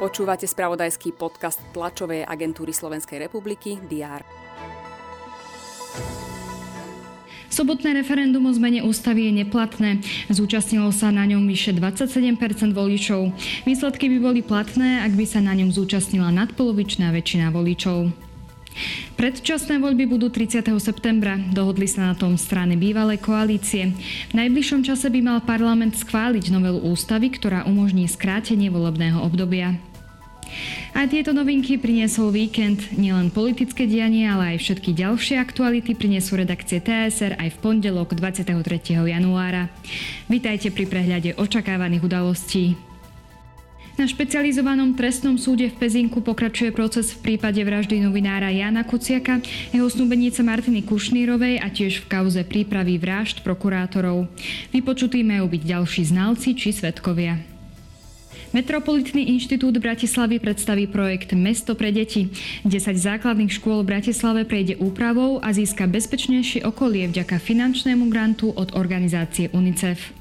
Počúvate spravodajský podcast tlačovej agentúry Slovenskej republiky DR. Sobotné referendum o zmene ústavy je neplatné. Zúčastnilo sa na ňom vyše 27% voličov. Výsledky by boli platné, ak by sa na ňom zúčastnila nadpolovičná väčšina voličov. Predčasné voľby budú 30. septembra. Dohodli sa na tom strany bývalej koalície. V najbližšom čase by mal parlament schváliť novelu ústavy, ktorá umožní skrátenie volebného obdobia. Aj tieto novinky priniesol víkend. Nielen politické dianie, ale aj všetky ďalšie aktuality prinesú redakcie TSR aj v pondelok 23. januára. Vítajte pri prehľade očakávaných udalostí. Na špecializovanom trestnom súde v Pezinku pokračuje proces v prípade vraždy novinára Jana Kuciaka, jeho snúbenice Martiny Kušnírovej a tiež v kauze prípravy vražd prokurátorov. Vypočutí majú byť ďalší znalci či svetkovia. Metropolitný inštitút Bratislavy predstaví projekt Mesto pre deti. 10 základných škôl v Bratislave prejde úpravou a získa bezpečnejšie okolie vďaka finančnému grantu od organizácie UNICEF.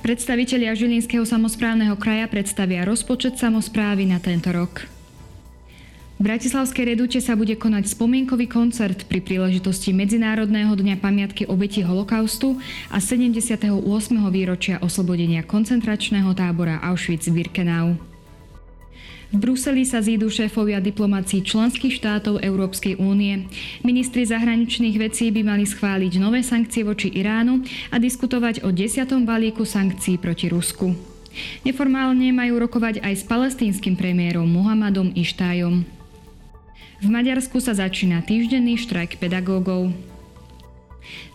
Predstavitelia Žilinského samozprávneho kraja predstavia rozpočet samozprávy na tento rok. V Bratislavskej redute sa bude konať spomienkový koncert pri príležitosti Medzinárodného dňa pamiatky obeti holokaustu a 78. výročia oslobodenia koncentračného tábora Auschwitz-Birkenau. V Bruseli sa zídu šéfovia diplomácií členských štátov Európskej únie. Ministri zahraničných vecí by mali schváliť nové sankcie voči Iránu a diskutovať o desiatom balíku sankcií proti Rusku. Neformálne majú rokovať aj s palestínskym premiérom Muhammadom Ištájom. V Maďarsku sa začína týždenný štrajk pedagógov.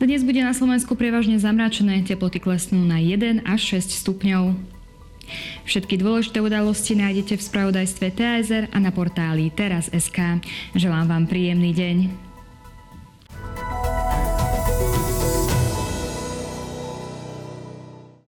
Dnes bude na Slovensku prevažne zamračené, teploty klesnú na 1 až 6 stupňov. Všetky dôležité udalosti nájdete v spravodajstve TSR a na portáli teraz.sk. Želám vám príjemný deň.